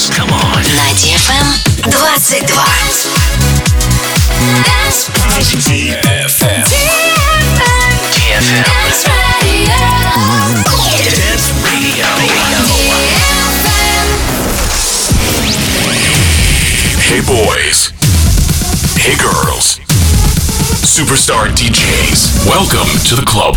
dance. Come on. На DFM 22. DFM. DFM. Dance Radio. Hey boys. Hey girls. Superstar DJs. Welcome to the club.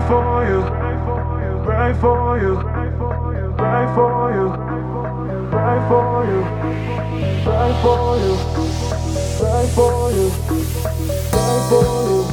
pray for you, pray for you, pray for you, pray for you, pray for you, pray for you, pray for you.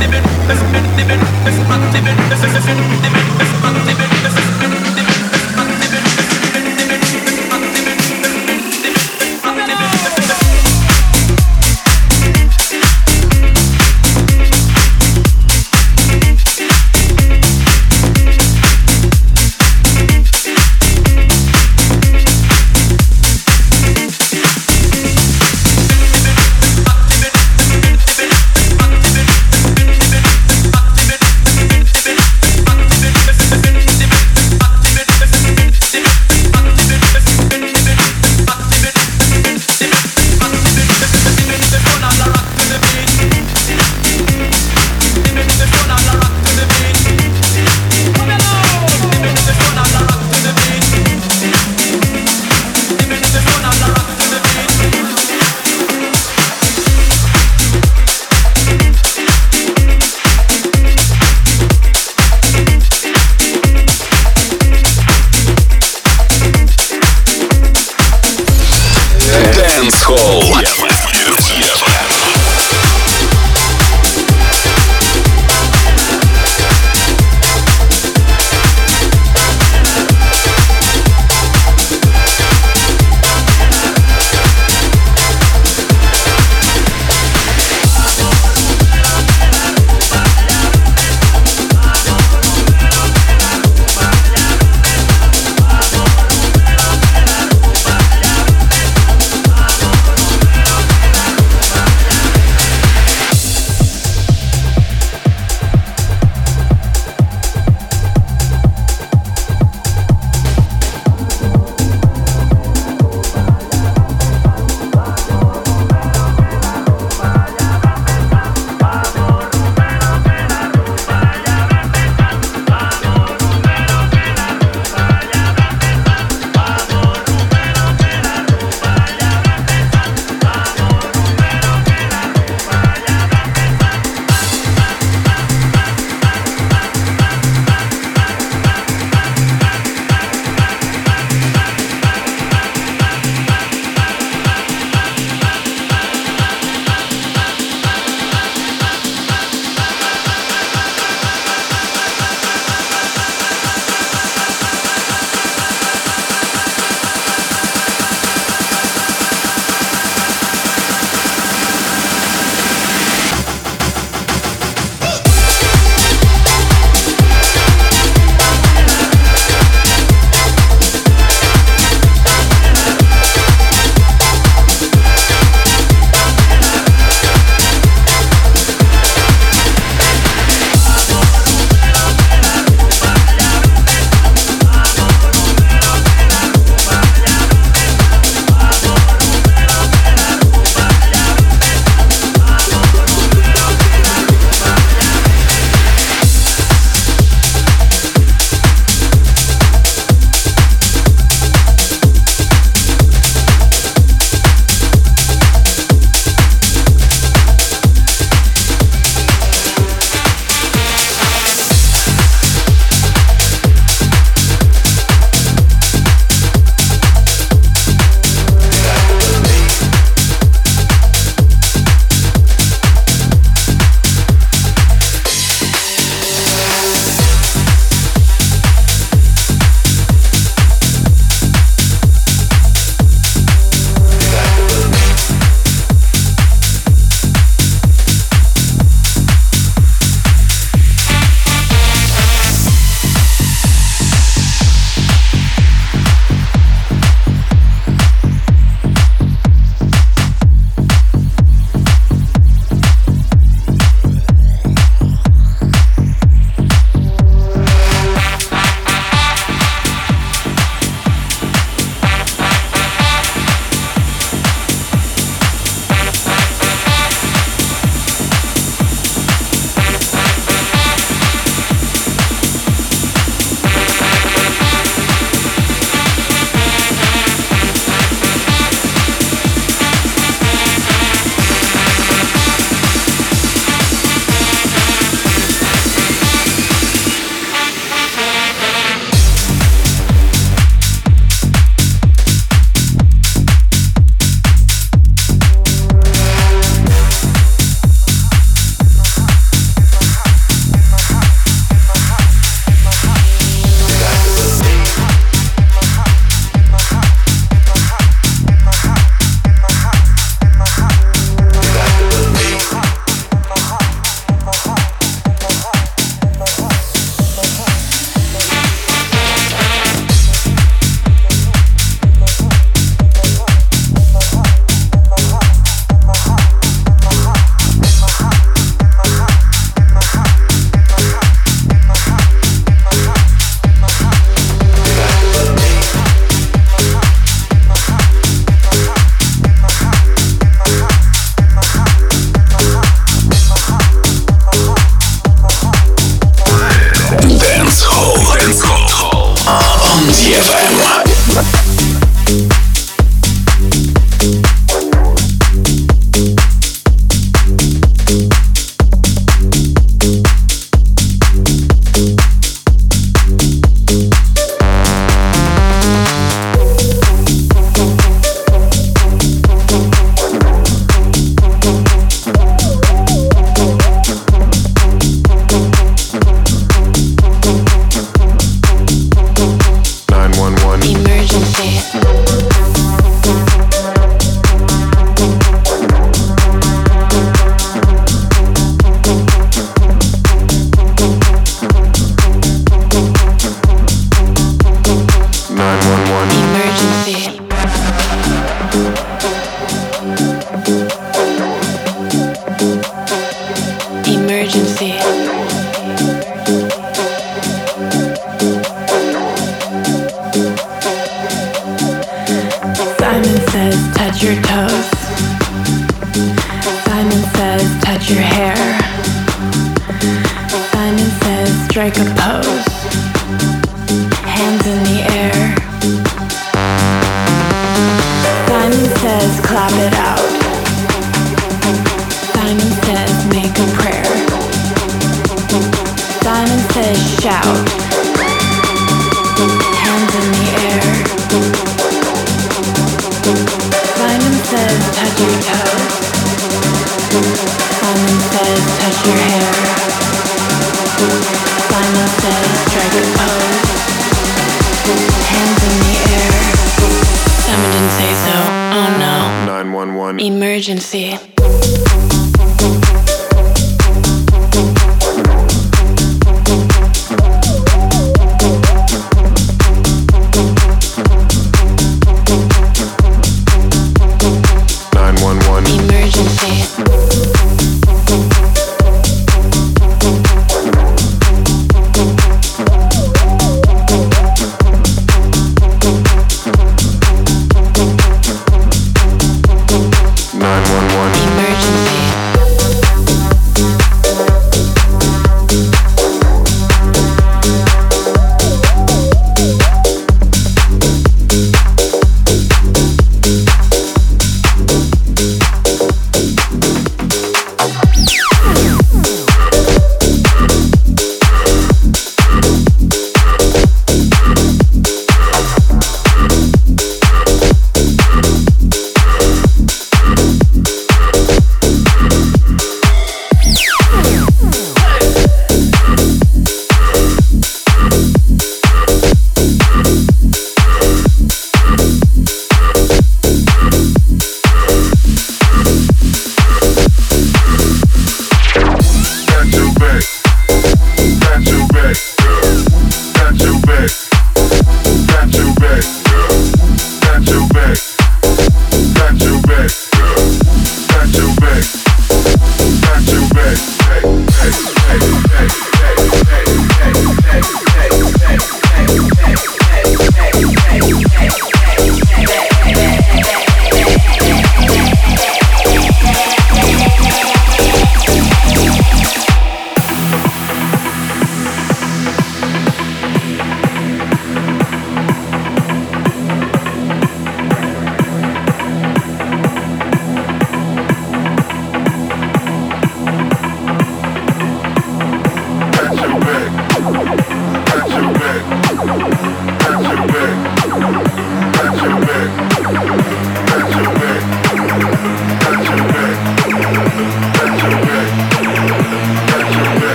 Activate Simon says touch your toes. Simon says touch your hair. Simon says pose. Hands in the air. Simon didn't say so. Oh no. 911. Emergency.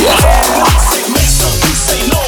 Yeah. You say no.